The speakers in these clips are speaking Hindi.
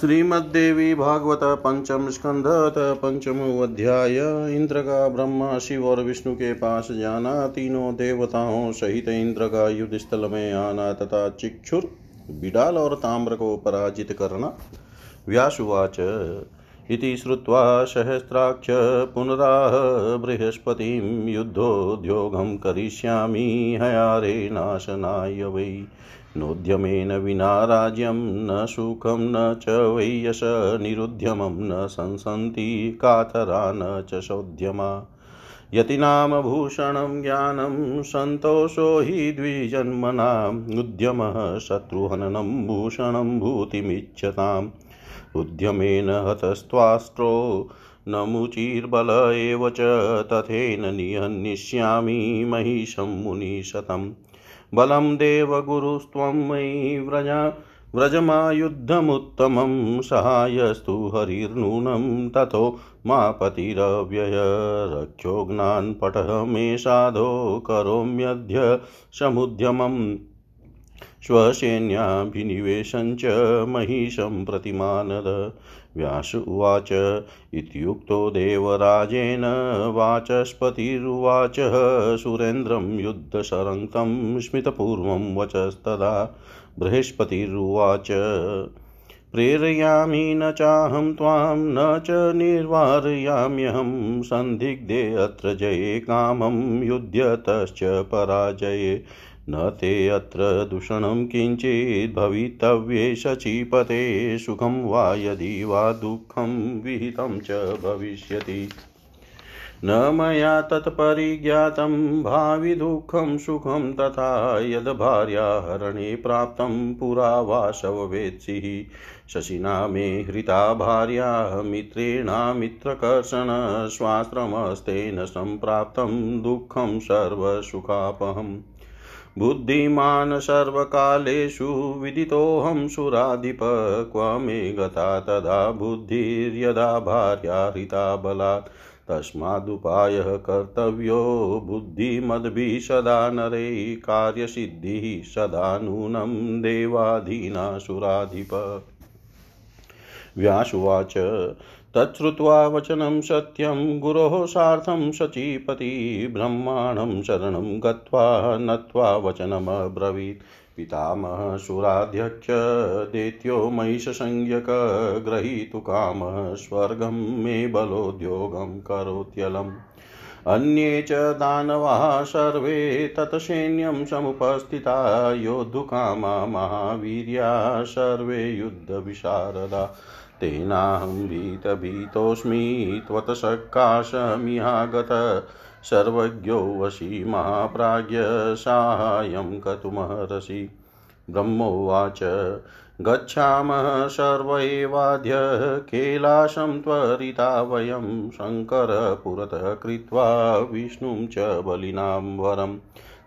श्रीमद्देवी भागवत पंचम स्कंध पंचमो अध्याय। इंद्र का ब्रह्मा शिव और विष्णु के पास जाना, तीनों देवताओं सहित इंद्र का युद्ध स्थल में आना तथा चिक्षुर, बिडाल और ताम्र को पराजित करना। व्यासुवाच, इति श्रुत्वा सहस्राक्ष पुनराह बृहस्पतिं युद्धोद्योगं करिष्यामि, हयारे नाशनाय वै। नोद्यमेन विना राज्यं न सुखं न च वै यश निरुद्यमं न संसन्ति कातरा न च सौद्यमा यतीनां भूषणं ज्ञानं सन्तोषो हि द्विजन्मनाम् उद्यमः शत्रुहननं भूषणं भूतिमिच्छताम्। उद्यमेन हतस्त्वाष्ट्रो नमुचिर्बल एव च तथेन निहनिष्यामि महिषं मुनिशतम्। बलं देवगुरुस्त्वं मयि व्रजा, व्रजमायुद्धमुत्तमं सहायस्तु हरिर्नूनं ततो मा पतिरव्यय। मे साधो करोम्यद्य समुद्यमम् स्वसैन्याभिनिवेशं च महिषं प्रतिमानद। व्यास उवाच इत्युक्तो देवराजेन वाचस्पतिरुवाच सुरेन्द्रं युद्धशरङ्कं स्मितपूर्वं वचस्तदा बृहस्पतिरुवाच। प्रेरयामि न चाहं त्वां, न च निर्वारयाम्यहं सन्दिग्धे अत्र जये कामं युध्यतश्च पराजये। न ते अत्र दूषणं किञ्चित् भवितव्ये शचीपते, सुखं वा यदि वा दुःखं विहितं च भविष्यति। न मया तत्परिज्ञातं भावि दुःखं सुखं तथा यद्भार्याहरणे प्राप्तं पुरा वा शववेत्सिः। शशिना मे हृता भार्या मित्रेणामित्रकर्षण स्वाश्रमस्तेन सम्प्राप्तं दुःखं सर्वसुखापहम्। बुद्धिमान् सर्वकालेषु विदितोऽहं सुराधिप क्व मे गता तदा बुद्धिर्यदा भार्या हृता बलात्। तस्मादुपायः कर्तव्यो बुद्धिमद्भिः सदा नरे कार्यसिद्धिः सदा नूनं देवाधीनासुराधिप व्यासुवाच तच्छ्रुत्वा वचनं सत्यं, गुरोः सार्धं शचीपति ब्रह्माणं शरणं गत्वा नत्वा वचनमब्रवीत्। पितामह सुराध्यक्ष दैत्यो महिषसंज्ञक, ग्रहीतु कामः स्वर्गं मे बलोद्योगं करोत्यलम्। अन्ये च दानवाः सर्वे तत्सैन्यं समुपस्थिता योद्धुकामा महावीर्या सर्वे युद्धविशारदा। तेनाहं भीतभीतोऽस्मि त्वत्सकाशमिहागत सर्वज्ञो वशी महाप्राज्ञ साहाय्यं कतुमहर्षि ब्रह्मोवाच, गच्छामः सर्व एवाद्य कैलासं त्वरिता वयं शङ्करपुरतः कृत्वा विष्णुं च बलिनां वरम्।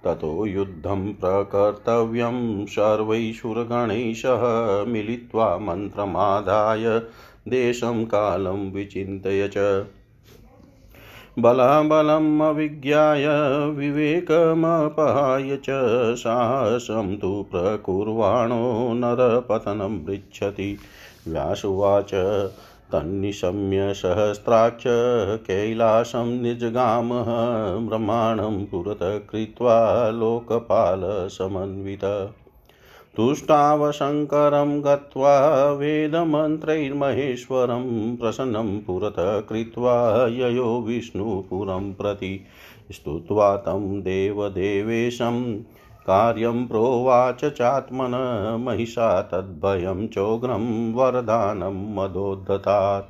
ततो युद्धं प्रकर्तव्यं सर्वैः सह मिलित्वा मन्त्रमादाय देशं कालं विचिन्तय च। बलाबलम् अविज्ञाय विवेकमपहाय च साहसं तु प्रकुर्वाणो नरपतनं पृच्छति। व्यासुवाच तन्निशम्य सहस्राक्ष कैलासं निजगामः ब्रह्माणं पुरतः कृत्वा लोकपालसमन्वित। तुष्टावशङ्करं गत्वा वेदमन्त्रैर्महेश्वरं प्रसन्नं पुरतः कृत्वा ययो विष्णुपुरं प्रति स्तुत्वा तं देवदेवेशं कार्यं प्रोवाच चात्मन महिषा तद्भयं चोग्रं वरदानं मदोद्धतात्।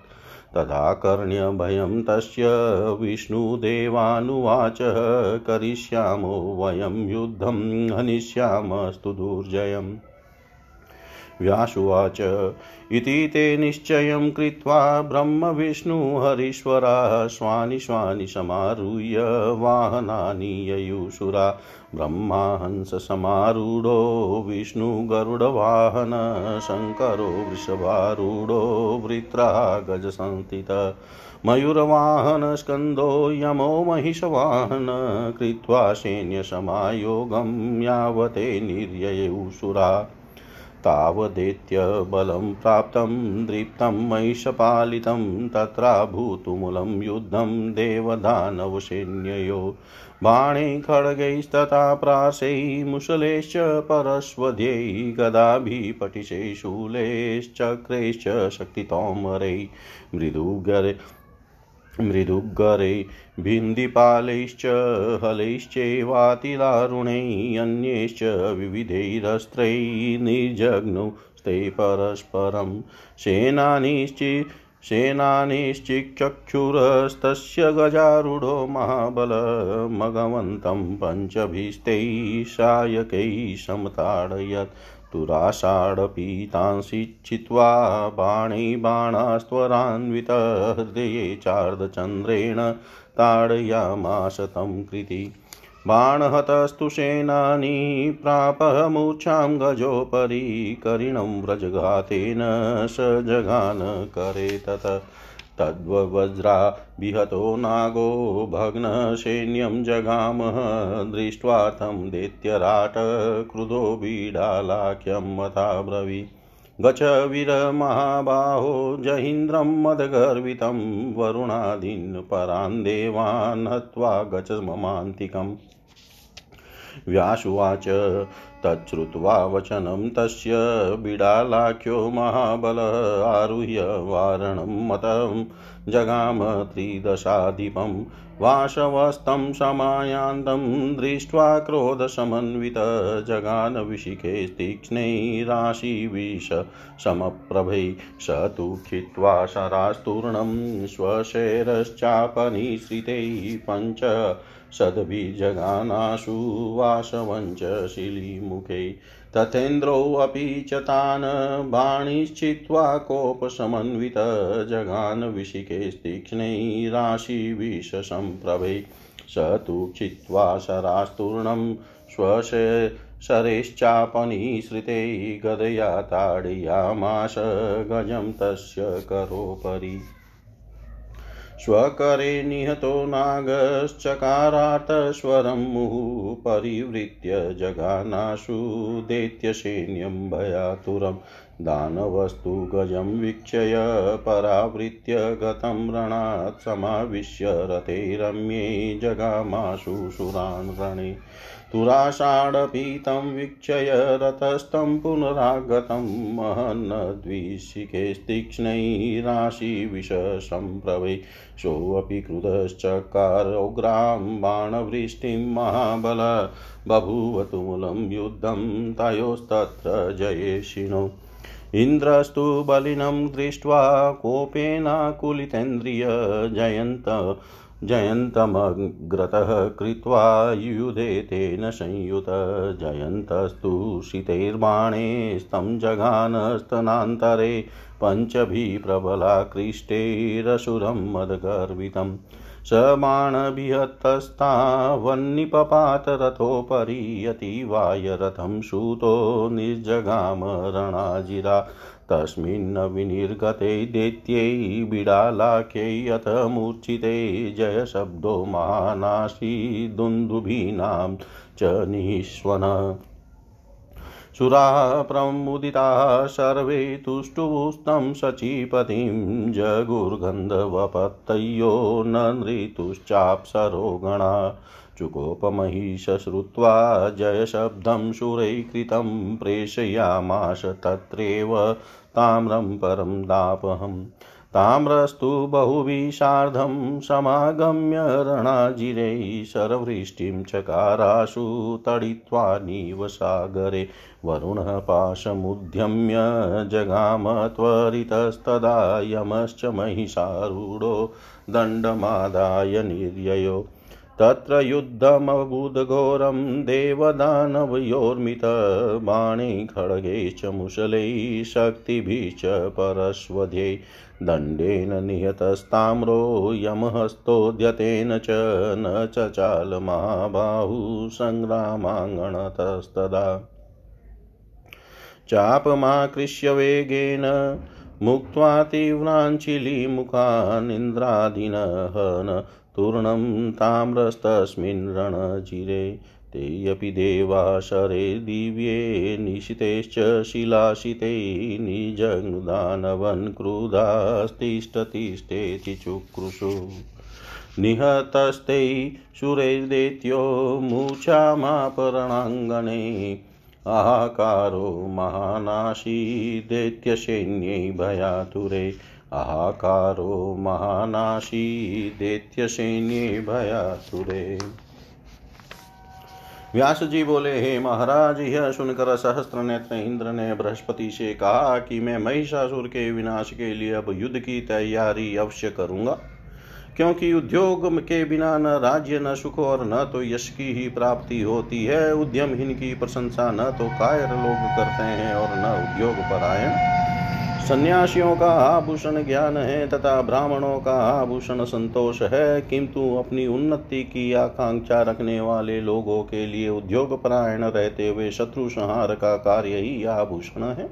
तदा कर्ण्यभयं तस्य विष्णुदेवानुवाच करिष्यामो वयं युद्धं हनिष्यामस्तु दुर्जयम्। व्यासुवाच। इति ते निश्चयं कृत्वा ब्रह्मविष्णुहरीश्वरा स्वानि स्वानि समारुह्य वाहनानि ययुषुरा ब्रह्मा हंससमारूढो विष्णुगरुडवाहन शङ्करो वृषभारूढो, वृत्रा गजसंस्थित। मयूरवाहनस्कन्दो यमो महिषवाहन कृत्वा सैन्यसमायोगं यावते निर्ययुषुरा। तावदेत्यबलं प्राप्तं, दृप्तं महिषपालितं, तत्राभूतुमूलं युद्धं देवदानवसैन्ययो बाणे खड्गैस्तथा प्रासैः मुशलैश्च परश्वध्यै गदाभिः पटिशै शूलैश्चक्रैश्च शक्तितोमरैः। मृदुगरे मृदुगरे भिन्दिपालैश्च हलैश्चैवातिलारुणैः अन्यैश्च विविधैरस्त्रैः निर्जग्नुस्ते परस्परं। सेनानीश्चि सेनानीश्चिक्षुरस्तस्य गजारूढो महाबलमगवन्तं पञ्चभिस्तैः सायकैः समताडयत्। तुराषाढपीतांसि चित्वा बाणै बाणास्त्वरान्वितहृदये चार्धचन्द्रेण ताडयामास तं कृति। बाणहतस्तु सेनानी प्रापः मूर्च्छां गजोपरि करिणं व्रजघातेन स जगान करे तत्। तद्वज्रा विहतो नागो भग्नसैन्यं जगामः, दृष्ट्वा तं दैत्यराट क्रुधो बीडालाख्यं मथा ब्रवी गच वीरमहाबाहो जहीन्द्रं मदगर्वितं, वरुणादीन् परान् देवान् हत्वा गच ममान्तिकम्। व्यासुवाच तच्छ्रुत्वा वचनं तस्य बिडालाख्यो महाबल आरुह्य वारणं मतं जगाम त्रिदशाधिपं वासवस्तं समायान्तं दृष्ट्वा क्रोधसमन्वित जगानविशिखे तीक्ष्णैराशिविषसमप्रभै स तु खित्वा शरास्तूर्णं स्वशैरश्चापनिश्रितैः पञ्च सद्भिजगानाशु वासवञ्च शिलीमुखे तथेन्द्रोऽपि च तान् बाणिश्चित्वा विशिकेस्तीक्ष्णैराशिविषसम्प्रभे स तु चित्वा शरास्तूर्णं स्वशरेश्चापनिश्रिते गदया ताडयामाश गजं तस्य करोपरि। स्वकरे निहतो नागश्चकारातस्वरं मुहुः परिवृत्य जगानाशु दैत्यसैन्यं भयातुरं दानवस्तु गजं वीक्षय परावृत्य गतं रणात् समाविश्य रथे रम्ये जगामाशु सुरान् रणे तुराषाढपीतं वीक्षय रतस्तं पुनरागतं महन्नद्विशिखेस्तीक्ष्णैराशिविषसम्प्रभे सोऽपि क्रुधश्चकारोग्रां बाणवृष्टिं महाबल बभूव तुमुलं युद्धं तयोस्तत्र जयेशिनो। इन्द्रस्तु बलिनं दृष्ट्वा कोपेनाकुलितेन्द्रिय जयन्त जयन्तमग्रतः कृत्वा युधे तेन संयुत। जयन्तस्तु शितैर्बाणेस्तं जगानस्तनान्तरे पञ्चभिः प्रबलाकृष्टेरसुरं मदगर्वितं स बाणभिहतस्तावन्निपपातरथोपरि अतीवाय सूतो निर्जगाम रणाजिरा तस्मिन् विनिर्गते दैत्यै बिडालाख्यै अथ मूर्छिते जयशब्दो महानाशीदुन्दुभीनां च निःस्वन। सुराः प्रमुदिताः सर्वे तुष्टुस्तं शचीपतिं जगुर्गन्धवपत्तयो न नृतुश्चाप्सरो गणा चुकोपमहिष श्रुत्वा जयशब्दं शूरैकृतं प्रेषयामाश तत्रैव ताम्रं परं दापहम् ताम्रस्तु बहुभिषार्धं समागम्य रणाजिरैः, शरवृष्टिं चकाराशु तडित्वा नीव सागरे। वरुणः पाशमुद्यम्य जगाम त्वरितस्तदा यमश्च महिषारूढो दण्डमादाय निर्ययो। तत्र युद्धमबुधघोरं देवदानवयोर्मितबाणै खड्गैश्च मुशलैः शक्तिभिश्च परश्वध्ये दण्डेन निहतस्ताम्रो यमहस्तोद्यतेन च न चचाल महाबाहु सङ्ग्रामाङ्गणतस्तदा चापमाकृष्य वेगेन मुक्त्वा तीव्राञ्चिलीमुखानिन्द्रादिनः तूर्णं ताम्रस्तस्मिन् रणचिरे ते अपि देवाशरे दिव्ये निशितेश्च शिलाशिते निजग्नुदानवन् क्रुधास्तिष्ठतिष्ठेति चुक्रुषु। निहतस्ते सुरैर्दैत्यो मूचामापरणाङ्गणे आहाकारो महानाशी दैत्यसैन्यै भयातुरे। आहाकारो महानाशी दैत्यसैन्ये भयातुरे व्यास जी बोले, हे महाराज, यह सुनकर सहस्त्र नेत्र इंद्र ने बृहस्पति से कहा कि मैं महिषासुर के विनाश के लिए अब युद्ध की तैयारी अवश्य करूँगा, क्योंकि उद्योग के बिना न राज्य, न सुख और न तो यश की ही प्राप्ति होती है। उद्यमहीन की प्रशंसा न तो कायर लोग करते हैं और न उद्योग परायण। सन्यासियों का आभूषण ज्ञान है तथा ब्राह्मणों का आभूषण संतोष है। किंतु अपनी उन्नति की आकांक्षा रखने वाले लोगों के लिए उद्योग परायण रहते हुए शत्रु संहार का कार्य ही आभूषण है।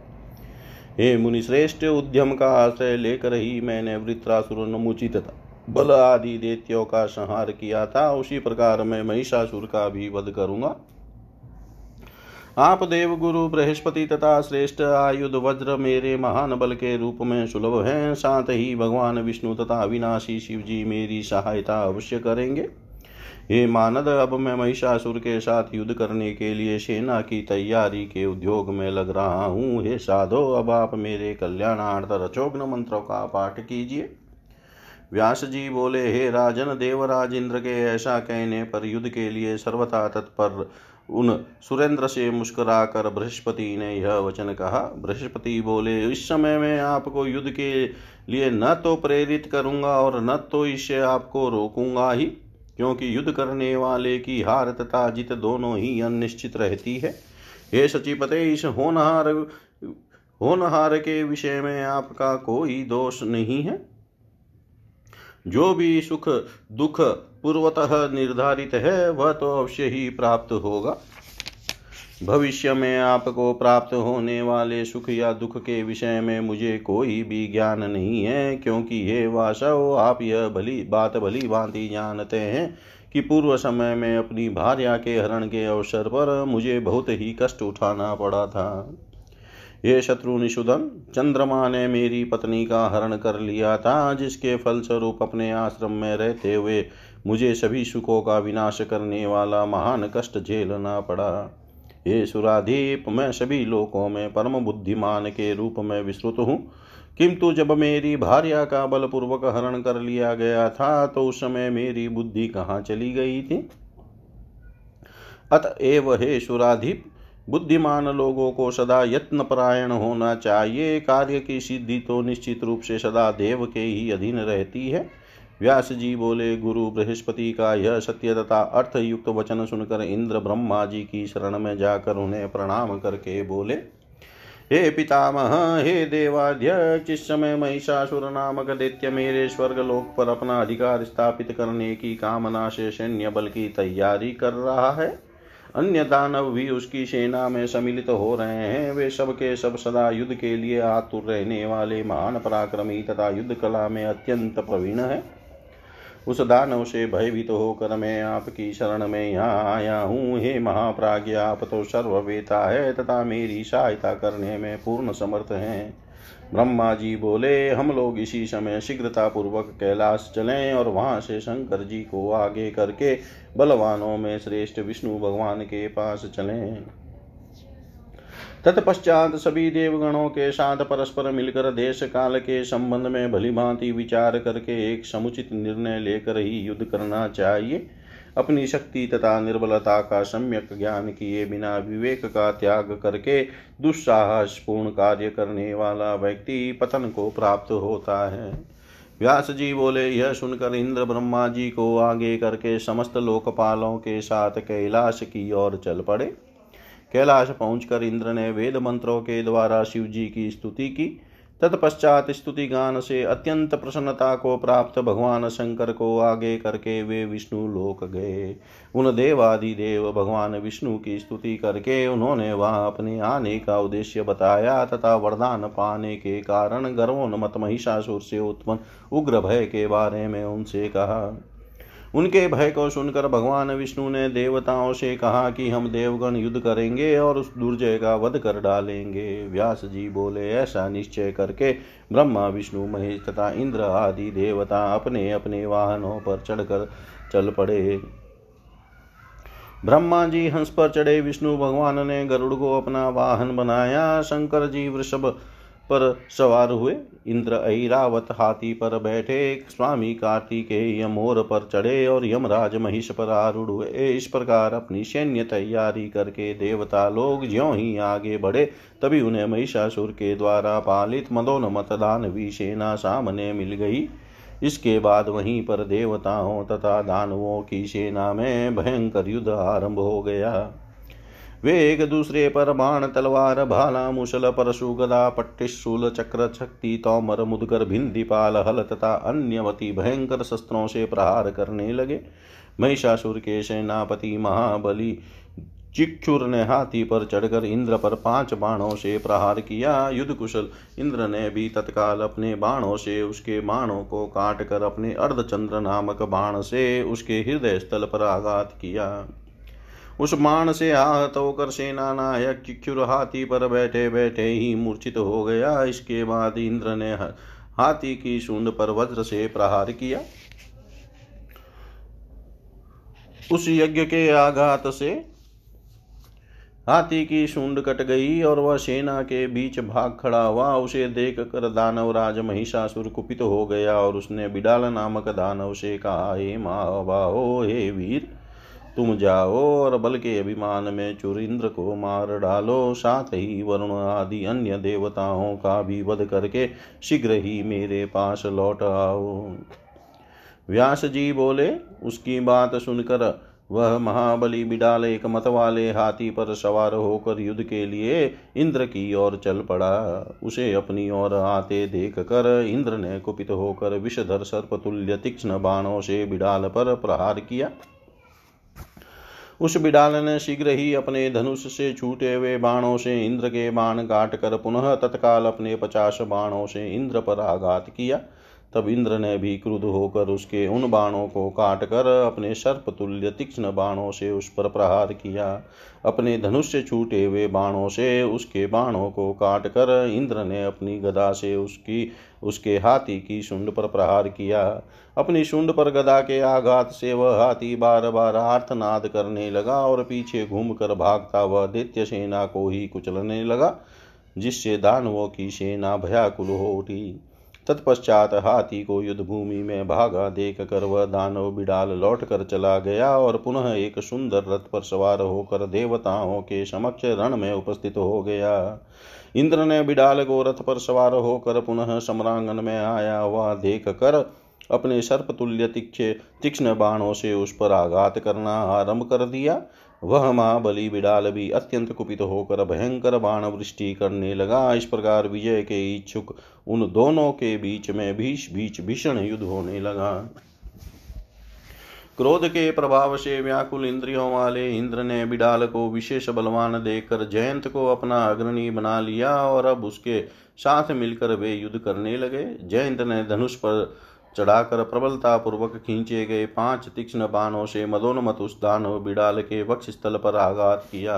हे मुनिश्रेष्ठ, उद्यम का आश्रय लेकर ही मैंने वृत्रासुर नमुचित था, बल आदि देत्यों का संहार किया था। उसी प्रकार मैं महिषासुर का भी वध करूँगा। आप देव गुरु बृहस्पति तथा श्रेष्ठ आयुध वज्र मेरे महान बल के रूप में सुलभ हैं, साथ ही भगवान विष्णु तथा अविनाशी शिव जी मेरी सहायता अवश्य करेंगे। हे मानद, अब मैं महिषासुर के साथ युद्ध करने के लिए सेना की तैयारी के उद्योग में लग रहा हूँ। हे साधो, अब आप मेरे कल्याणार्थ रचोग्न मंत्रों का पाठ कीजिए। व्यास जी बोले, हे राजन, देवराज इंद्र के ऐसा कहने पर युद्ध के लिए सर्वथा तत्पर उन सुरेंद्र से मुस्कुरा कर बृहस्पति ने यह वचन कहा, बृहस्पति बोले, इस समय मैं आपको युद्ध के लिए न तो प्रेरित करूँगा और न तो इससे आपको रोकूँगा ही, क्योंकि युद्ध करने वाले की हार तथा जीत दोनों ही अनिश्चित रहती है। हे सचिपते, इस होनहार होनहार के विषय में आपका कोई दोष नहीं है। जो भी सुख, दुख पूर्वतः निर्धारित है, वह तो अवश्य ही प्राप्त होगा। भविष्य में आपको प्राप्त होने वाले सुख या दुख के विषय में मुझे कोई भी ज्ञान नहीं है, क्योंकि ये वासव, आप यह भली, बात भली भांति जानते हैं कि पूर्व समय में अपनी भार्या के हरण के अवसर पर मुझे बहुत ही कष्ट उठाना पड़ा था। ये शत्रु निषुदन चंद्रमा ने मेरी पत्नी का हरण कर लिया था, जिसके फलस्वरूप अपने आश्रम में रहते हुए मुझे सभी सुखों का विनाश करने वाला महान कष्ट झेलना पड़ा। हे सुराधीप, मैं सभी लोकों में परम बुद्धिमान के रूप में विस्तृत हूँ। किंतु जब मेरी भार्या का बलपूर्वक हरण कर लिया गया था तो उस समय मेरी बुद्धि कहाँ चली गई थी? अतएव हे सुराधीप, बुद्धिमान लोगों को सदा यत्न परायण होना चाहिए। कार्य की सिद्धि तो निश्चित रूप से सदा देव के ही अधीन रहती है। व्यास जी बोले, गुरु बृहस्पति का यह सत्य तथा अर्थयुक्त वचन सुनकर इंद्र ब्रह्मा जी की शरण में जाकर उन्हें प्रणाम करके बोले, हे पितामह, हे देवाध्यक्ष, इस समय महिषासुर नामक दैत्य मेरे स्वर्ग लोक पर अपना अधिकार स्थापित करने की कामना से सैन्य बल की तैयारी कर रहा है। अन्य दानव भी उसकी सेना में सम्मिलित हो रहे हैं। वे सब के सब सदा युद्ध के लिए आतुर रहने वाले महान पराक्रमी तथा युद्ध कला में अत्यंत प्रवीण है। उस दानव से भयभीत तो होकर मैं आपकी शरण में यहाँ आया हूँ। हे महाप्राज्ञ, आप तो सर्ववेता है तथा मेरी सहायता करने में पूर्ण समर्थ हैं। ब्रह्मा जी बोले, हम लोग इसी समय शीघ्रता पूर्वक कैलाश चलें और वहाँ से शंकर जी को आगे करके बलवानों में श्रेष्ठ विष्णु भगवान के पास चलें। तत्पश्चात सभी देवगणों के साथ परस्पर मिलकर देश काल के संबंध में भली भांति विचार करके एक समुचित निर्णय लेकर ही युद्ध करना चाहिए। अपनी शक्ति तथा निर्बलता का सम्यक ज्ञान किए बिना विवेक का त्याग करके दुस्साहसपूर्ण कार्य करने वाला व्यक्ति पतन को प्राप्त होता है। व्यास जी बोले, यह सुनकर इंद्र ब्रह्मा जी को आगे करके समस्त लोकपालों के साथ कैलाश की ओर चल पड़े। कैलाश पहुंचकर इंद्र ने वेद मंत्रों के द्वारा शिव जी की स्तुति की। तत्पश्चात स्तुति गान से अत्यंत प्रसन्नता को प्राप्त भगवान शंकर को आगे करके वे विष्णु लोक गए। उन देवादि देव भगवान विष्णु की स्तुति करके उन्होंने वहाँ अपने आने का उद्देश्य बताया तथा वरदान पाने के कारण गर्वोन्मत महिषासुर से उत्पन्न उग्र भय के बारे में उनसे कहा। उनके भय को सुनकर भगवान विष्णु ने देवताओं से कहा कि हम देवगण युद्ध करेंगे और उस दुर्जय का वध कर डालेंगे। व्यास जी बोले, ऐसा निश्चय करके ब्रह्मा, विष्णु, महेश तथा इंद्र आदि देवता अपने अपने वाहनों पर चढ़कर चल पड़े। ब्रह्मा जी हंस पर चढ़े। विष्णु भगवान ने गरुड़ को अपना वाहन बनाया। शंकर जी, वृषभ पर सवार हुए। इंद्र ऐरावत हाथी पर बैठे। स्वामी कार्तिकेय मोर पर चढ़े और यमराज महिष पर आरूढ़ हुए। इस प्रकार अपनी सैन्य तैयारी करके देवता लोग ज्यों ही आगे बढ़े, तभी उन्हें महिषासुर के द्वारा पालित मदोन्मत दानवी सेना सामने मिल गई। इसके बाद वहीं पर देवताओं तथा दानवों की सेना में भयंकर युद्ध आरंभ हो गया। वे एक दूसरे पर बाण, तलवार, भाला मुसल परशु गदा पट्टिशूल चक्र शक्ति तोमर, मुदगर भिंदीपाल हल तथा अन्यवती भयंकर शस्त्रों से प्रहार करने लगे। महिषासुर के सेनापति महाबली चिक्षुर ने हाथी पर चढ़कर इंद्र पर पाँच बाणों से प्रहार किया। युद्ध कुशल इंद्र ने भी तत्काल अपने बाणों से उसके बाणों को काट कर अपने अर्धचंद्र नामक बाण से उसके हृदय स्थल पर आघात किया। उस बाण से आहत होकर सेना नायक चिक्षुर हाथी पर बैठे बैठे ही मूर्छित हो गया। इसके बाद इंद्र ने हाथी की सूंड पर वज्र से प्रहार किया। उस यज्ञ के आघात से हाथी की सूंड कट गई और वह सेना के बीच भाग खड़ा हुआ। उसे देख कर दानव राज महिषासुर कुपित हो गया और उसने बिडाल नामक दानव से कहा, हे माहो हे वीर तुम जाओ और बल के अभिमान में चुरिंद्र को मार डालो, साथ ही वरुण आदि अन्य देवताओं का भी वध करके शीघ्र ही मेरे पास लौट आओ। व्यास जी बोले, उसकी बात सुनकर वह महाबली बिडाल एक मत वाले हाथी पर सवार होकर युद्ध के लिए इंद्र की ओर चल पड़ा। उसे अपनी ओर आते देख कर इंद्र ने कुपित होकर विषधर सर्पतुल्य तीक्ष्ण बाणों से बिडाल पर प्रहार किया। उस बिडाल ने शीघ्र ही अपने धनुष से छूटे हुए बाणों से इंद्र के बाण काट कर पुनः तत्काल अपने पचास बाणों से इंद्र पर आघात किया। तब इंद्र ने भी क्रुद्ध होकर उसके उन बाणों को काट कर अपने सर्प तुल्य तीक्ष्ण बाणों से उस पर प्रहार किया। अपने धनुष से छूटे हुए बाणों से उसके बाणों को काट कर इंद्र ने अपनी गदा से उसकी, उसके हाथी की शुंड पर प्रहार किया। अपनी शुंड पर गदा के आघात से वह हाथी बार बार आर्तनाद करने लगा और पीछे घूमकर भागता वह दैत्य सेना को ही कुचलने लगा, जिससे दानवों की सेना भयाकुल हो उठी। तत्पश्चात हाथी को युद्ध भूमि में भागा, देख कर वह दानव बिडाल लौट कर चला गया और पुनः एक सुंदर रथ पर सवार होकर देवताओं के समक्ष रण में उपस्थित हो गया। इंद्र ने बिडाल को रथ पर सवार होकर पुनः सम्रांगन में आया। हुआ देख कर अपने सर्पतुल्य तीक्ष तीक्ष्ण बाणों से उस पर आघात करना आरंभ कर दिया। वह महाबली बिडाल भी अत्यंत कुपित होकर भयंकर बाण वृष्टि करने लगा। इस प्रकार विजय के इच्छुक उन दोनों के बीच में भीष बीच भीषण युद्ध होने लगा। क्रोध के प्रभाव से व्याकुल इंद्रियों वाले इंद्र ने बिडाल को विशेष बलवान देकर जयंत को अपना अग्रणी बना लिया और अब उसके साथ मिलकर वे युद्ध करने लगे। जयंत ने धनुष पर चढ़ाकर प्रबलता पूर्वक खींचे गए पाँच तीक्ष्ण बाणों से मदोन्मत उस दानव बिड़ाल के वक्ष स्थल पर आघात किया।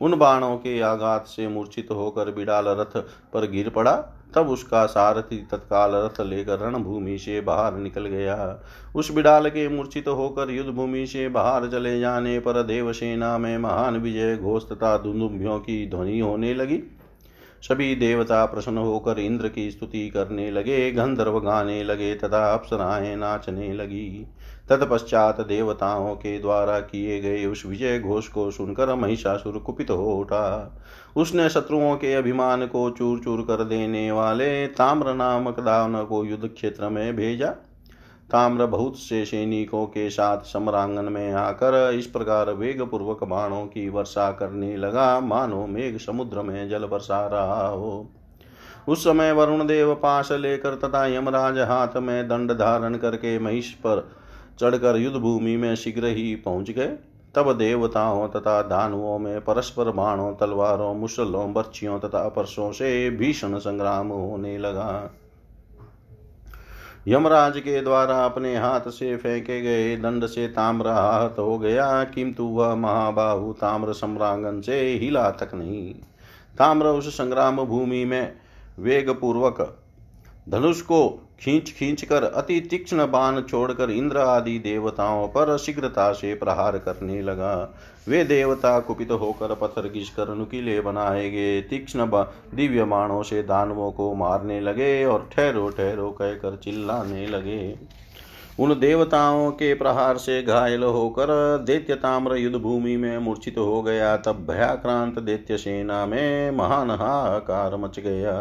उन बाणों के आघात से मूर्छित होकर बिड़ाल रथ पर गिर पड़ा। तब उसका सारथी तत्काल रथ लेकर रणभूमि से बाहर निकल गया। उस बिड़ाल के मूर्छित होकर युद्ध भूमि से बाहर चले जाने पर देवसेना में महान विजय घोष तथा दुंदुभियों की ध्वनि होने लगी। सभी देवता प्रसन्न होकर इंद्र की स्तुति करने लगे, गंधर्व गाने लगे, तथा अप्सराएँ नाचने लगी। तत्पश्चात देवताओं के द्वारा किए गए उस विजय घोष को सुनकर महिषासुर कुपित हो उठा। उसने शत्रुओं के अभिमान को चूर चूर कर देने वाले ताम्र नामक दान को युद्ध क्षेत्र में भेजा। ताम्र बहुत से सैनिकों के साथ सम्रांगन में आकर इस प्रकार वेग पूर्वक बाणों की वर्षा करने लगा। मानो मेघ समुद्र में जल बरसा रहा हो। उस समय वरुण देव पाश लेकर तथा यमराज हाथ में दंड धारण करके महिष पर चढ़कर युद्ध भूमि में शीघ्र ही पहुँच गए। तब देवताओं तथा दानवों में परस्पर बाणों, तलवारों, मुसलों, बर्चियों तथा परसों से भीषण संग्राम होने लगा। यमराज के द्वारा अपने हाथ से फेंके गए दंड से ताम्र आहत हो गया। किंतु वह महाबाहु ताम्र सम्रांगन से हिला तक नहीं। ताम्र उस संग्राम भूमि में वेग पूर्वक धनुष को खींच खींच कर अति तीक्ष्ण बाण छोड़कर इंद्र आदि देवताओं पर शीघ्रता से प्रहार करने लगा। वे देवता कुपित होकर पत्थर कर नुकीले बनाए गए तीक्ष्ण दिव्य बाणों से दानवों को मारने लगे और ठहरो ठहरो कहकर चिल्लाने लगे। उन देवताओं के प्रहार से घायल होकर दैत्य ताम्र युद्ध भूमि में मूर्छित हो गया। तब भयाक्रांत दैत्य सेना में महान हाकार मच गया।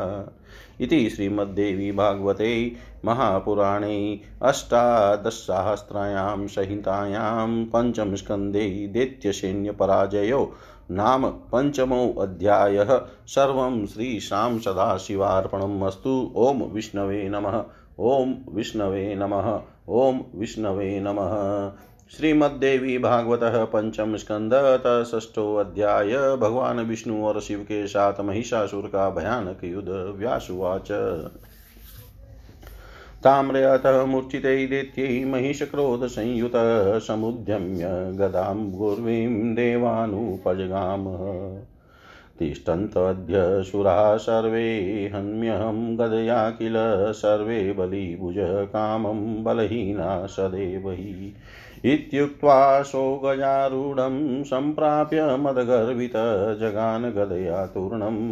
इति श्रीमद्देवी भागवते महापुराणे अष्टादशसहस्रायां संहितायां पञ्चमस्कन्धे दैत्यसैन्यपराजयो नाम पञ्चमोऽध्यायः सर्वं श्रीशां सदाशिवार्पणम् अस्तु। ॐ विष्णवे नमः। ॐ विष्णवे नमः। ॐ विष्णवे नमः। श्रीमद्देवी भागवत पंचम स्कंद षष्ठो अध्याय। भगवान विष्णु और शिव के साथ महिषासुर का भयानक युद्ध, व्यासुवाच। ताम्रयतः मूर्छितै दैत्यै महिषक्रोधसंयुतः समुद्यम्य गदां गुर्वीं देवानुपजगामः। तिष्ठन्तद्य सुराः सर्वे हन्म्यहं गदया किल सर्वे बलिभुज कामं बलहीना सदैव हि। इत्युक्त्वा सोगजारूढं सम्प्राप्य मदगर्वित जगान गदया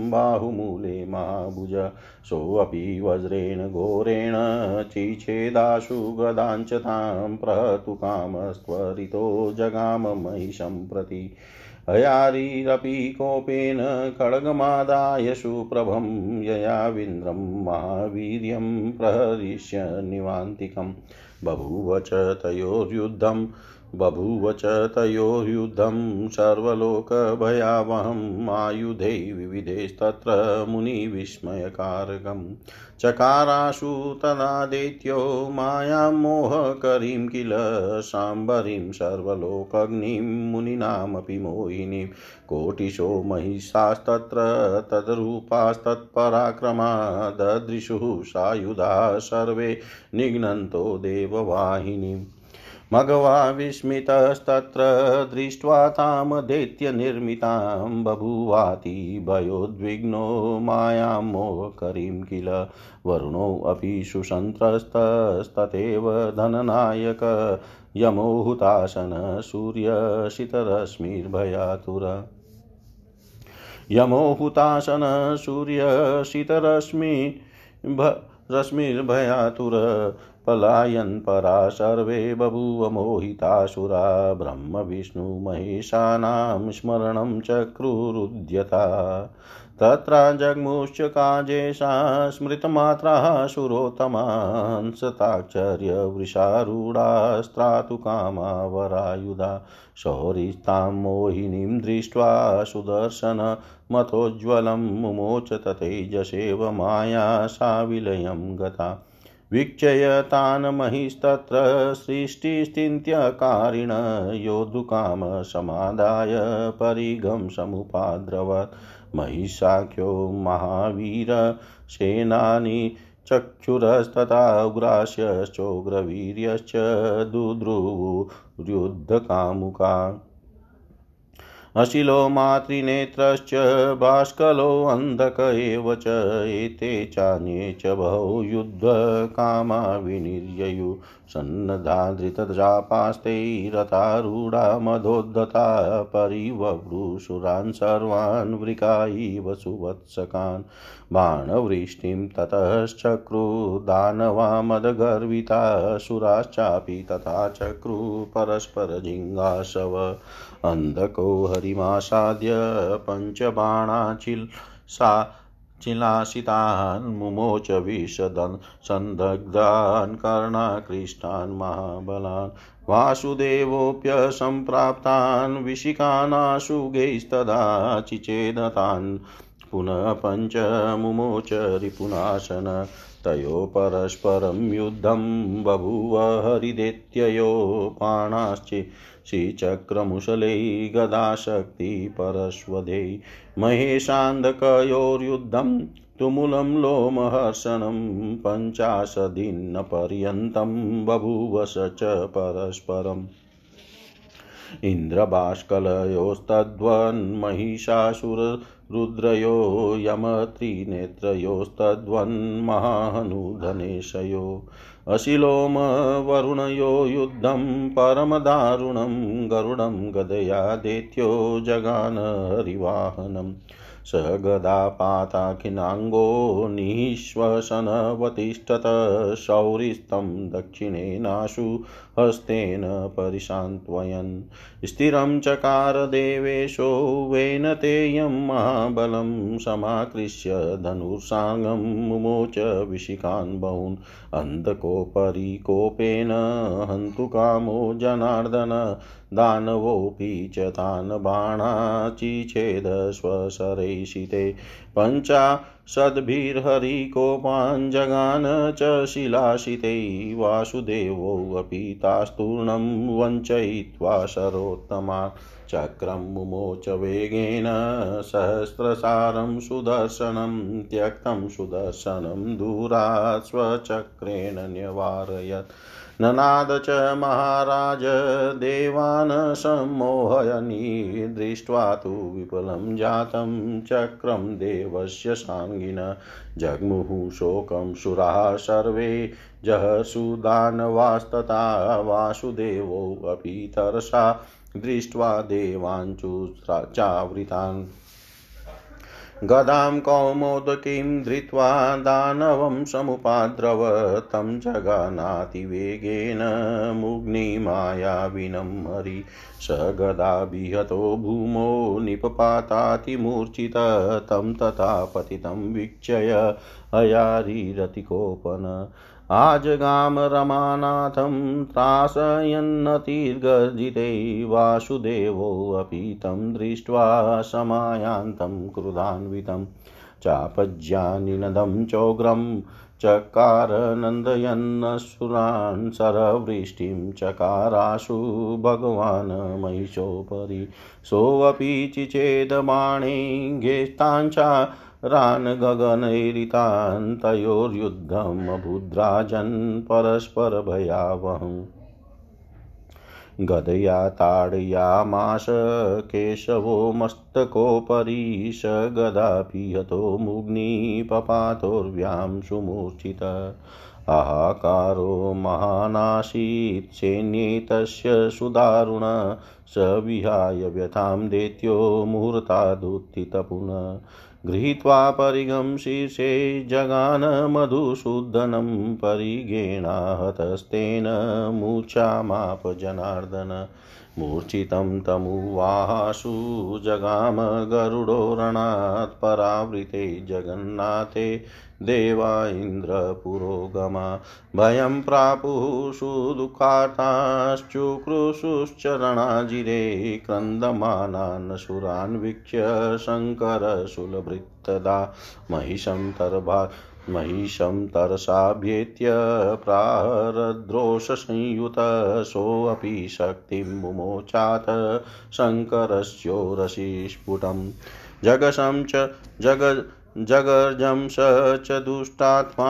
बाहुमूले महाभुज सोऽपि वज्रेण घोरेण चिच्छेदाशु गदाञ्च तां प्रतुकामस्त्वरितो जगाम महिषं प्रति अयारीरपि कोपेन खड्गमादाय सुप्रभं ययाविन्द्रं महावीर्यं प्रहरिष्य निवान्तिकम्। बभूव च तयोर्युद्धं बभूव च तयोर्युद्धं सर्वलोकभयावहम् आयुधे विविधेस्तत्र मुनिविस्मयकारकम् चकाराशु तदादैत्यो मायां मोहकरीं किल साम्बरीं सर्वलोकग्निं मुनीनामपि मोहिनीं। कोटिशो महिषास्तत्र तद्रूपास्तत्पराक्रमा सायुधा सर्वे निघ्नन्तो देववाहिनीम्। मघवा विस्मितस्तत्र दृष्ट्वा तां दैत्यनिर्मितां बभूवाति भयोद्विग्नो मायां मोहकरीं किल? वरुणोऽपि सुसन्त्रस्तस्तथैव धननायक। यमोहुतासन सूर्यशितरश्मिर्भयातुर। यमोहुतासन सूर्यशितरश्मि रश्मिर्भयातुर। पलायन् परा सर्वे बभूव मोहितासुरा ब्रह्मविष्णुमहेशानां स्मरणं चक्रुरुद्यता। तत्र जग्मुश्च काजेशा स्मृतमात्राः सुरोत्तमांसताक्षर्यवृषारूढास्त्रातु कामावरायुधा शौरिस्तां मोहिनीं दृष्ट्वा सुदर्शनमथोज्ज्वलं मुमोच ततेजसेव माया सा विलयं गता। वीक्षय तान् महिस्तत्र सृष्टिस्थिन्त्यकारिण योद्धुकामसमादाय परिगं समुपाद्रवत् महिषाख्यो महावीर सेनानि चक्षुरस्तथा उग्रास्यश्चोग्रवीर्यश्च दुद्रुवुर्युद्धकामुका अशिलो मातृनेत्रश्च बाष्कलोऽन्धक एव च, एते चान्ये च बहु युद्धकामा विनिर्ययु। सन्नधा धृतजापास्ते मधोद्धता, परिववृषुरान् सर्वान् वृका इव सुवत्सकान्। बाणवृष्टिं ततश्चक्रुदानवा मदगर्विता सुराश्चापि तथा चक्रु परस्परजिङ्गाशव अन्धको हरिमासाद्य पञ्चबाणाचिल् सा चिलासितान् मुमोच विशदन् सन्दग्धान् कर्णाकृष्टान् महाबलान् वासुदेवोऽप्यसम्प्राप्तान् विशिकानाशुगैस्तदा चिचेदतान् पुनः पञ्चमुमोच रिपुनाशन तयो परस्परं युद्धं बभूव हरिदैत्ययो पाणाश्चि श्रीचक्रमुशलै गदाशक्ति परश्वधे महेशान्धकयोर्युद्धं तुमुलं लोमहर्षणं पञ्चाशदिनपर्यन्तं बभूव स च परस्परम्। इन्द्रबाष्कलयोस्तद्वन्महिषासुररुद्रयो यमत्रिनेत्रयोस्तद्वन्महानुधनेशयो अशिलोमवरुणयो युद्धं परमदारुणं गरुडं गदया देत्यो जगान हरिवाहनम् स गदापाताखिनाङ्गो निःश्वसनवतिष्ठत शौरिस्तं दक्षिणेनाशु हस्तेन परिशान्त्वयन्। स्थिरं चकार देवेशो वेन तेयं महाबलं समाकृष्य धनुर्साङ्गं मुमोच विशिखान् बहून्। अन्धकोपरिकोपेन हन्तु कामो जनार्दन दानवोऽपि च तान् बाणाचिछेद स्वशरैषिते पञ्चाशद्भिर्हरिकोपान् जगान च शिलाशिते वासुदेवोऽपि तास्तूर्णं वञ्चयित्वा शरोत्तमा चक्रं मुमोच वेगेन सहस्रसारं सुदर्शनं त्यक्तं सुदर्शनं दूरात् स्वचक्रेण न्यवारयत्। ननाद च महाराज देवान् सम्मोहयनी दृष्ट्वा तु विपुलं जातं चक्रं देवस्य साङ्गिन जग्मुः शोकं सुराः सर्वे जहसुदानवास्तथा वासुदेवोऽपि तरसा दृष्ट्वा देवाञ्चुचावृतान् गदां कौमोदकीं धृत्वा दानवं समुपाद्रव तं जगानातिवेगेन मुग्निमायाविनं हरि स गदाभिहतो भूमो निपपातातिमूर्छित तं तथा पतितं वीक्षय हयारिरतिकोपन आजगाम रमानाथं त्रासयन्नतिर्गर्जिते वासुदेवोऽपि तं दृष्ट्वा समायान्तं क्रुधान्वितं चापज्यानिनदं चोग्रं चकार नन्दयन्नसुरान् सरवृष्टिं चकाराशु भगवान् महिषोपरि सोऽपि चिचेदबाणे गेष्टाञ्चा रान् गगनैरितान् तयोर्युद्धमभुद्राजन् परस्परभयावहम् गदया ताडयामाश केशवो मस्तकोपरि स गदापि मुग्निपपातोर्व्यां सुमूर्छित हाहाकारो महानासीत् सैन्ये तस्य सुदारुण स विहाय व्यथां दैत्यो मुहूर्तादुत्थितपुनः। गृहीत्वा परिगं शीर्षे जगान मधुसूदनं परिगेणाहतस्तेन मूर्छामाप जनार्दन मूर्छितं तमुवाहासु जगाम गरुडो रणात् परावृते जगन्नाथे देवा इन्द्रपुरोगमा भयं प्रापुः सुदुःखार्ताश्चुक्रुशुश्चरणाजिरे क्रन्दमानान् सुरान् वीक्ष्य शङ्करशूलभृत्तदा महिषं तरभा महिषं तरसाभ्येत्य प्राहरद्रोषसंयुत सोऽपि शक्तिं मुमोचात शङ्करस्योरसि स्फुटम् जगशं च जग जगर्जं स च दुष्टात्मा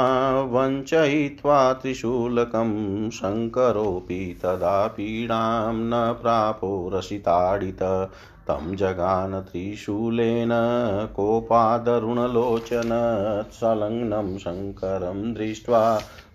वञ्चयित्वा त्रिशूलकं शङ्करोऽपि तदा पीडां न प्रापो रसिताडित तं जगान त्रिशूलेन कोपादरुणलोचन संलग्नं शङ्करं दृष्ट्वा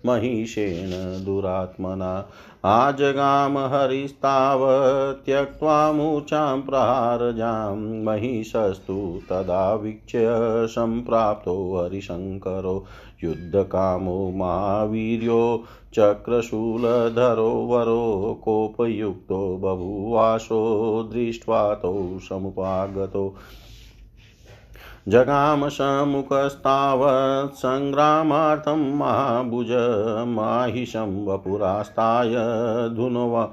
महिषेण दुरात्मना। आजगाम हरिस्तावत् त्यक्त्वा मूर्छां प्रहारजां महिषस्तु तदा वीक्ष्य सम्प्राप्तो हरिशङ्करो। युद्धकामो महावीर्यो चक्रशूलधरो वरो कोपयुक्तो बभुवासो दृष्ट्वा तौ समुपागतो। जगाम सङ्ग्रामार्थं महाभुज माहिशं वपुरास्ताय धुनवा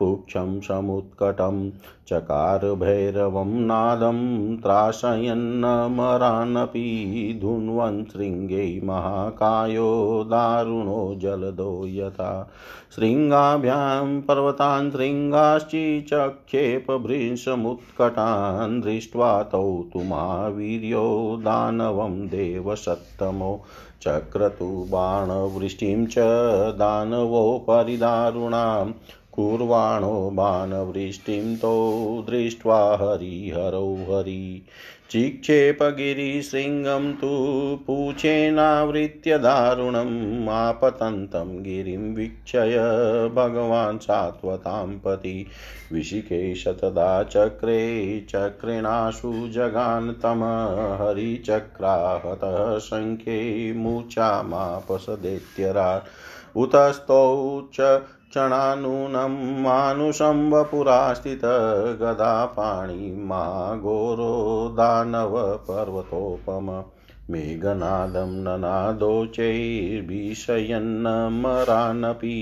पुक्षं समुत्कटं चकार भैरवं नादं त्रासयन्नमरानपि धुन्वन् शृङ्गे महाकायो दारुणो जलदो यथा। शृङ्गाभ्यां पर्वतान् शृङ्गाश्चिचक्षेपभृशमुत्कटान् दृष्ट्वा तौ तु महावीर्यो दानवं देवसत्तमो। चक्रतु बाणवृष्टिं च दानवोपरि दारुणां कुर्वाणो बाणवृष्टिं तौ दृष्ट्वा हरिहरौ हरि। चिक्षेपगिरिशृङ्गं तु पूछेनावृत्य दारुणम् आपतन्तं गिरिं वीक्षय भगवान् सात्वतां पति। विशिकेश तदा चक्रे चक्रिणाशु जगान् तम हरिचक्राहतः शङ्खे मूचामापसदेत्यरा उतस्तौ च क्षणानूनं मानुषं वपुरास्थितगदापाणिमाघोरो दानवपर्वतोपम मेघनादं ननादोचैर्भीषयन्नमरानपि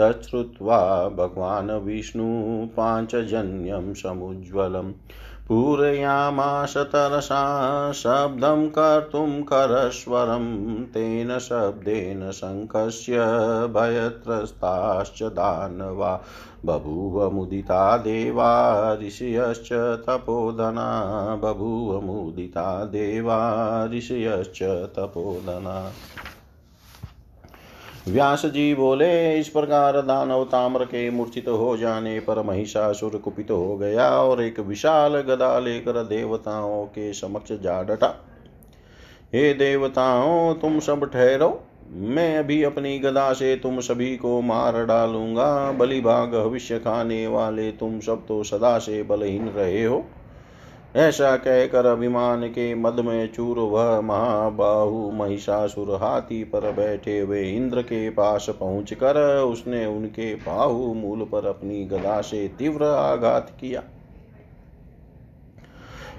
तच्छ्रुत्वा भगवान् विष्णु पाञ्चजन्यं समुज्ज्वलम् पूरयामाश तरसा शब्दं कर्तुं करस्वरं तेन शब्देन शङ्खस्य भयत्रस्ताश्च दानवा। बभूव मुदिता देवा, ऋषयश्च तपोधना। बभूव मुदिता देवा, ऋषयश्च तपोधना। व्यास जी बोले इस प्रकार दानव ताम्र के मूर्छित हो जाने पर महिषासुर कुपित हो गया और एक विशाल गदा लेकर देवताओं के समक्ष जा डटा। हे देवताओं, तुम सब ठहरो। मैं अभी अपनी गदा से तुम सभी को मार डालूँगा। बलि भाग भविष्य खाने वाले तुम सब तो सदा से बलहीन रहे हो। ऐसा कहकर अभिमान के मद में चूर वह महाबाहु महिषासुर हाथी पर बैठे हुए इंद्र के पास पहुंचकर उसने उनके बाहु मूल पर अपनी गदा से तीव्र आघात किया।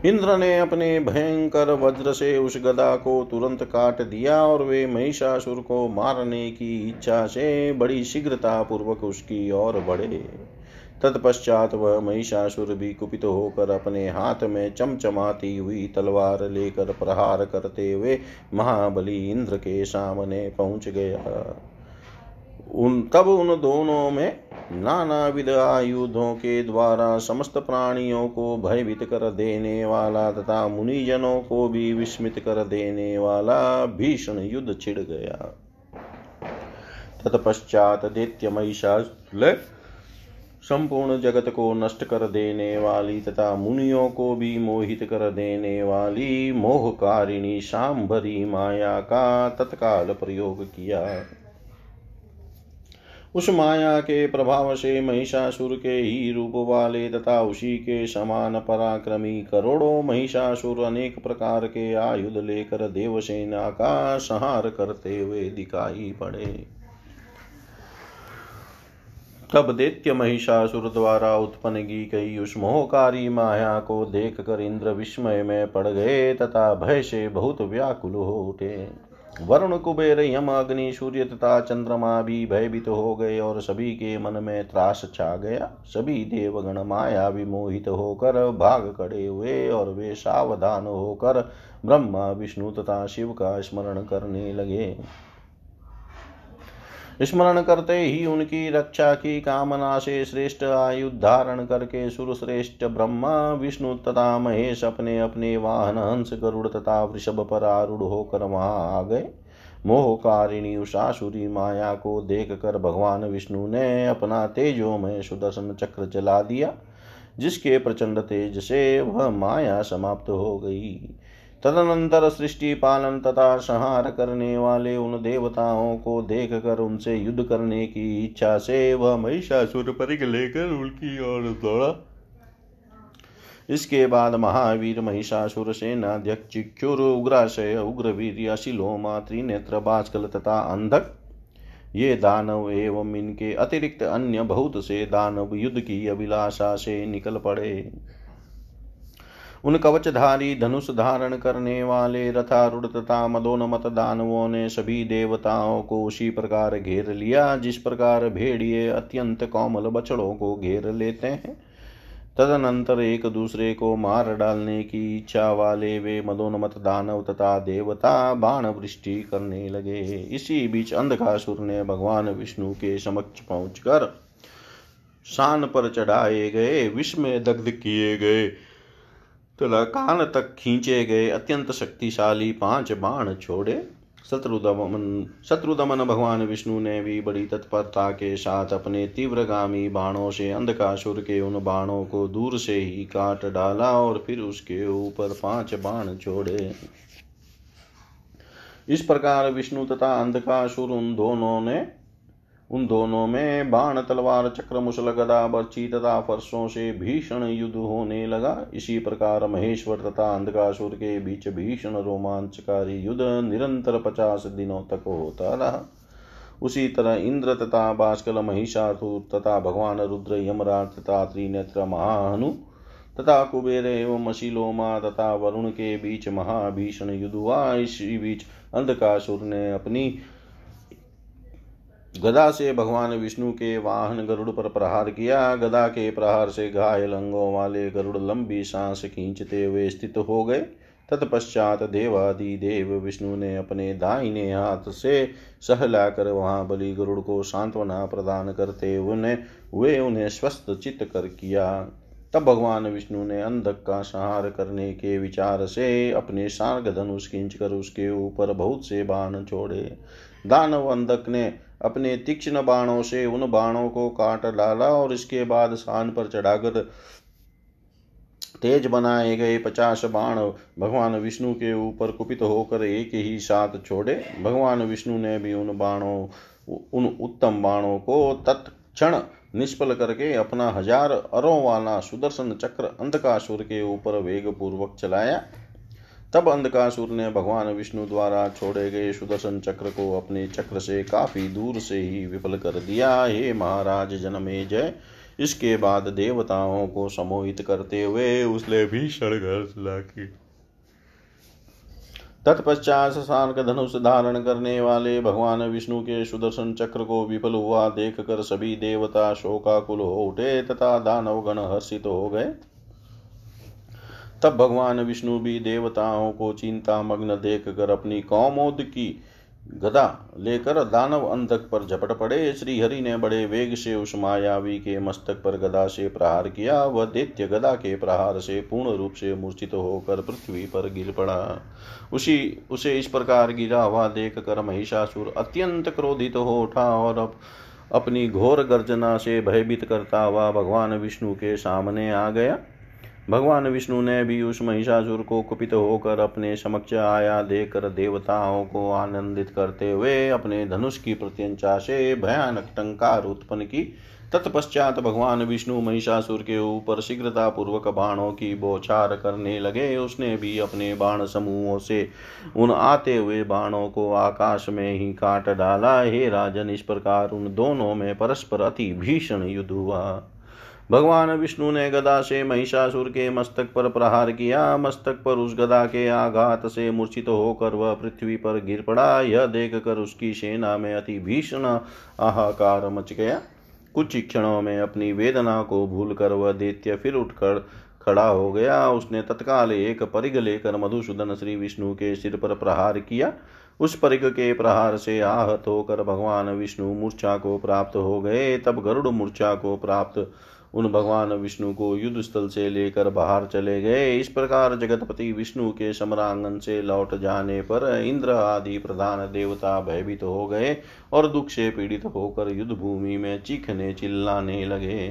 इंद्र ने अपने भयंकर वज्र से उस गदा को तुरंत काट दिया और वे महिषासुर को मारने की इच्छा से बड़ी शीघ्रता पूर्वक उसकी ओर बढ़े। तत्पश्चात वह महिषासुर भी कुपित होकर अपने हाथ में चमचमाती हुई तलवार लेकर प्रहार करते हुए महाबली इंद्र के सामने पहुँच गया। उन, तब उन दोनों में नाना विध आयुधों के द्वारा समस्त प्राणियों को भयभीत कर देने वाला तथा मुनिजनों को भी विस्मित कर देने वाला भीषण युद्ध छिड़ गया। तत्पश्चात दैत्य महिषासुर संपूर्ण जगत को नष्ट कर देने वाली तथा मुनियों को भी मोहित कर देने वाली मोहकारिणी सांभरी माया का तत्काल प्रयोग किया। उस माया के प्रभाव से महिषासुर के ही रूप वाले तथा उसी के समान पराक्रमी करोड़ों महिषासुर अनेक प्रकार के आयुध लेकर देवसेना का संहार करते हुए दिखाई पड़े। तब दैत्य महिषासुर द्वारा उत्पन्न की गई उस मोहकारी माया को देख कर इंद्र विस्मय में पड़ गए तथा भय से बहुत व्याकुल हो उठे। वरुण कुबेर यम अग्नि सूर्य तथा चंद्रमा भी भयभीत हो गए और सभी के मन में त्रास छा गया। सभी देवगण माया विमोहित होकर भाग खड़े हुए और वे सावधान होकर ब्रह्मा, विष्णु तथा शिव का स्मरण करने लगे। स्मरण करते ही उनकी रक्षा की कामना से श्रेष्ठ आयु धारण करके सुरश्रेष्ठ ब्रह्मा, विष्णु तथा महेश अपने अपने वाहन हंस गरुड़ तथा वृषभ पर आरूढ़ होकर वहाँ आ गए। मोहकारिणी उषासुरी माया को देख कर भगवान विष्णु ने अपना तेजो में सुदर्शन चक्र चला दिया, जिसके प्रचंड तेज से वह माया समाप्त हो गई। तदनंतर सृष्टि पालन तथा संहार करने वाले उन देवताओं को देख कर उनसे युद्ध करने की इच्छा से वह महिषासुर परिक लेकर उनकी ओर दौड़ा। इसके बाद महावीर, महिषासुर, सेनाध्यक्ष चिक्षुर उग्राशय, उग्रवीर अशिलोमा त्रिनेत्र बास्कल तथा अंधक, ये दानव एवं इनके अतिरिक्त अन्य बहुत से दानव युद्ध की अभिलाषा से निकल पड़े। उन कवचधारी धनुष धारण करने वाले रथारूढ़ तथा मदोन्मत दानवों ने सभी देवताओं को उसी प्रकार घेर लिया, जिस प्रकार भेड़िए अत्यंत कोमल बछड़ों को घेर लेते हैं। तदनंतर एक दूसरे को मार डालने की इच्छा वाले वे मदोन्मत दानव तथा देवता बाण वृष्टि करने लगे। इसी बीच अंधकासुर ने भगवान विष्णु के समक्ष पहुंचकर शान पर चढ़ाए गए विष में दग्ध किए गए। कान तक खींचे गए, अत्यंत शक्तिशाली पाँच बाण छोड़े। शत्रुदमन शत्रुदमन भगवान विष्णु ने भी बड़ी तत्परता के साथ अपने तीव्रगामी बाणों से अंधकासुर के उन बाणों को दूर से ही काट डाला और फिर उसके ऊपर पाँच बाण छोड़े। इस प्रकार विष्णु तथा अंधकासुर उन दोनों ने उन दोनों में बाण, तलवार, चक्र, मुसल, गदा, बर्ची तथा फरसों से भीषण युद्ध होने लगा। इसी प्रकार महेश्वर तथा अंधकासुर के बीच भीषण रोमांचकारी युद्ध निरंतर पचास दिनों तक होता रहा। उसी तरह इंद्र तथा बाष्कल, महिषासुर तथा भगवान रुद्र, यमराज तथा त्रिनेत्र महानु तथा कुबेर एवं मशीलोमा तथा वरुण के बीच महाभीषण युद्ध हुआ। इसी बीच अंधकासुर ने अपनी गदा से भगवान विष्णु के वाहन गरुड़ पर प्रहार किया। गदा के प्रहार से घायल अंगों वाले गरुड़ लंबी सांस खींचते हुए स्थित हो गए। तत्पश्चात देवादि देव विष्णु ने अपने दाहिने हाथ से सहलाकर वहाँ बलि गरुड़ को सांत्वना प्रदान करते उन्हें वे उन्हें स्वस्थ चित्त कर किया। तब भगवान विष्णु ने अंधक का संहार करने के विचार से अपने सार्ग धनुष खींच कर उसके ऊपर बहुत से बाण छोड़े। दानव अंधक ने अपने तीक्ष्ण बाणों से उन बाणों को काट डाला और इसके बाद शान पर चढ़ाकर तेज बनाए गए पचास बाण भगवान विष्णु के ऊपर कुपित होकर एक ही साथ छोड़े। भगवान विष्णु ने भी उन बाणों, उन उत्तम बाणों को तत्क्षण निष्फल करके अपना हज़ार अरों वाला सुदर्शन चक्र अंधकासुर के ऊपर वेग पूर्वक चलाया। तब अंधकासुर ने भगवान विष्णु द्वारा छोड़े गए सुदर्शन चक्र को अपने चक्र से काफ़ी दूर से ही विफल कर दिया। हे महाराज, जनमे जय। इसके बाद देवताओं को समोहित करते हुए उसने भीषण घोषणा की। तत्पश्चात शार्क धनुष धारण करने वाले भगवान विष्णु के सुदर्शन चक्र को विफल हुआ देख कर सभी देवता शोकाकुल हो उठे तथा दानव गण हर्षित हो गए। तब भगवान विष्णु भी देवताओं को चिंता मग्न देख कर अपनी कौमोद की गदा लेकर दानव अंधक पर झपट पड़े। श्री हरि ने बड़े वेग से उस मायावी के मस्तक पर गदा से प्रहार किया। वह दैत्य गदा के प्रहार से पूर्ण रूप से मूर्छित होकर पृथ्वी पर गिर पड़ा। उसी, उसे इस प्रकार गिरा हुआ देख कर महिषासुर अत्यंत क्रोधित हो उठा और अब अपनी घोर गर्जना से भयभीत करता हुआ भगवान विष्णु के सामने आ गया। भगवान विष्णु ने भी उस महिषासुर को कुपित होकर अपने समक्ष आया देकर देवताओं को आनंदित करते हुए अपने धनुष की प्रत्यंचा से भयानक टंकार उत्पन्न की। तत्पश्चात भगवान विष्णु महिषासुर के ऊपर शीघ्रता पूर्वक बाणों की बौछार करने लगे। उसने भी अपने बाण समूहों से उन आते हुए बाणों को आकाश में ही काट डाला। हे राजन, इस प्रकार उन दोनों में परस्पर अति भीषण युद्ध हुआ। भगवान विष्णु ने गदा से महिषासुर के मस्तक पर प्रहार किया। मस्तक पर उस गदा के आघात से मूर्छित होकर वह पृथ्वी पर गिर पड़ा। यह देख कर उसकी सेना में अति भीषण आहाकार मच गया। कुछ क्षणों में अपनी वेदना को भूल कर वह दैत्य फिर उठकर खड़ा हो गया। उसने तत्काल एक परिग लेकर मधुसूदन श्री विष्णु के सिर पर प्रहार किया। उस परिग के प्रहार से आहत होकर भगवान विष्णु मूर्छा को प्राप्त हो गए। तब गरुड़ मूर्छा को प्राप्त उन भगवान विष्णु को युद्ध स्थल से लेकर बाहर चले गए। इस प्रकार जगतपति विष्णु के समरांगन से लौट जाने पर इंद्र आदि प्रधान देवता भयभीत तो हो गए और दुख से पीड़ित होकर युद्ध भूमि में चीखने चिल्लाने लगे।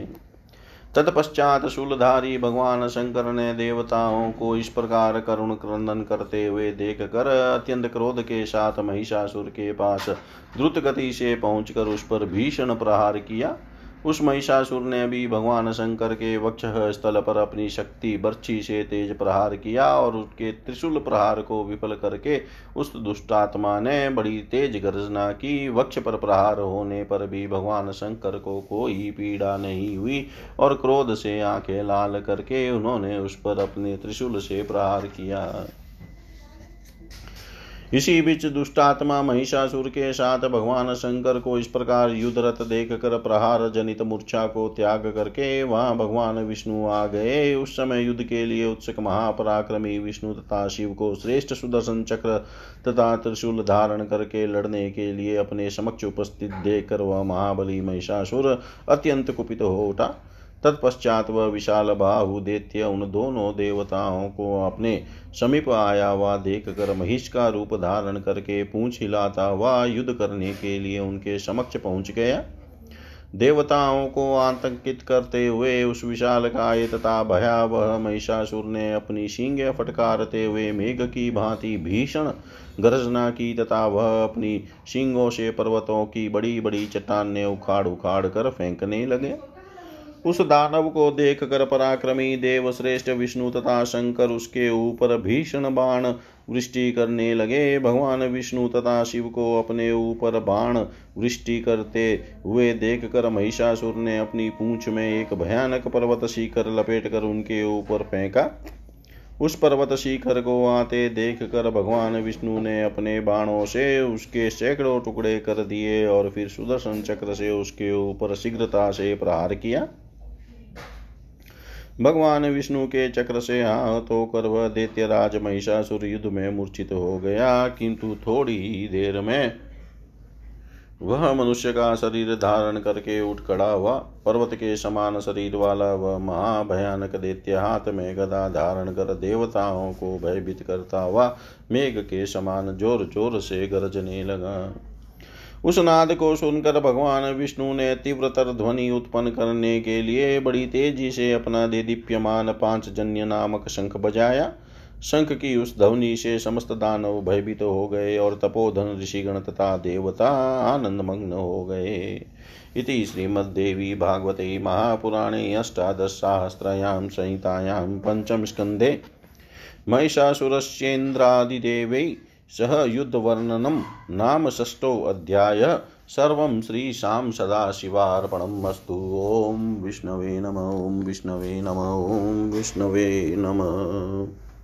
तत्पश्चात शूलधारी भगवान शंकर ने देवताओं को इस प्रकार करुण क्रंदन करते हुए देख कर अत्यंत क्रोध के साथ महिषासुर के पास द्रुत गति से पहुंचकर उस पर भीषण प्रहार किया। उस महिषासुर ने भी भगवान शंकर के वक्ष स्थल पर अपनी शक्ति बर्छी से तेज प्रहार किया और उसके त्रिशूल प्रहार को विफल करके उस दुष्टात्मा ने बड़ी तेज गर्जना की। वक्ष पर प्रहार होने पर भी भगवान शंकर को कोई पीड़ा नहीं हुई और क्रोध से आँखें लाल करके उन्होंने उस पर अपने त्रिशूल से प्रहार किया। इसी बीच दुष्टात्मा महिषासुर के साथ भगवान शंकर को इस प्रकार युद्धरत देख कर प्रहार जनित मूर्छा को त्याग करके वहाँ भगवान विष्णु आ गए। उस समय युद्ध के लिए उत्सुक महापराक्रमी विष्णु तथा शिव को श्रेष्ठ सुदर्शन चक्र तथा त्रिशूल धारण करके लड़ने के लिए अपने समक्ष उपस्थित देखकर वह महाबली महिषासुर अत्यंत कुपित हो उठा। तत्पश्चात वह विशाल बाहु दैत्य उन दोनों देवताओं को अपने समीप आया हुआ देख कर महिष का रूप धारण करके पूछ हिलाता हुआ युद्ध करने के लिए उनके समक्ष पहुँच गया? देवताओं को आतंकित करते हुए उस विशाल काय तथा भयावह महिषासुर ने अपनी सींगे फटकारते हुए मेघ की भांति भीषण गर्जना की तथा वह अपनी सिंगों से पर्वतों की बड़ी बड़ी चट्टाने उखाड़ उखाड़ कर फेंकने लगे। उस दानव को देख कर पराक्रमी देव श्रेष्ठ विष्णु तथा शंकर उसके ऊपर भीषण बाण वृष्टि करने लगे। भगवान विष्णु तथा शिव को अपने ऊपर बाण वृष्टि करते हुए देख कर महिषासुर ने अपनी पूंछ में एक भयानक पर्वत शिखर लपेट कर उनके ऊपर फेंका। उस पर्वत शिखर को आते देख कर भगवान विष्णु ने अपने बाणों से उसके सैकड़ों टुकड़े कर दिए और फिर सुदर्शन चक्र से उसके ऊपर शीघ्रता से प्रहार किया। भगवान विष्णु के चक्र से आहत होकर वह दैत्य राज महिषासुर युद्ध में मूर्छित हो गया, किंतु थोड़ी ही देर में वह मनुष्य का शरीर धारण करके उठ खड़ा हुआ। पर्वत के समान शरीर वाला वह महाभयानक दैत्य हाथ में गदा धारण कर देवताओं को भयभीत करता हुआ मेघ के समान ज़ोर ज़ोर से गरजने लगा। उस नाद को सुनकर भगवान विष्णु ने तीव्रतर ध्वनि उत्पन्न करने के लिए बड़ी तेज़ी से अपना दे दीप्यमान पाँच जन्य नामक शंख बजाया। शंख की उस ध्वनि से समस्त दानव भयभीत तो हो गए और तपोधन ऋषिगण तथा देवता आनंद मग्न हो गए। इति श्रीमद्देवी भागवते महापुराणे अष्टादशसाहस्रयां संहितायां पञ्चमस्कन्धे महिषासुरस्येन्द्रादिदेवै सह युद्धवर्णनम नाम षष्ठोऽध्याय सर्वं श्रीशां सदाशिवार्पणम् अस्तु। ॐ विष्णवे नम, ॐ विष्णवे नम, ॐ विष्णवे नमः।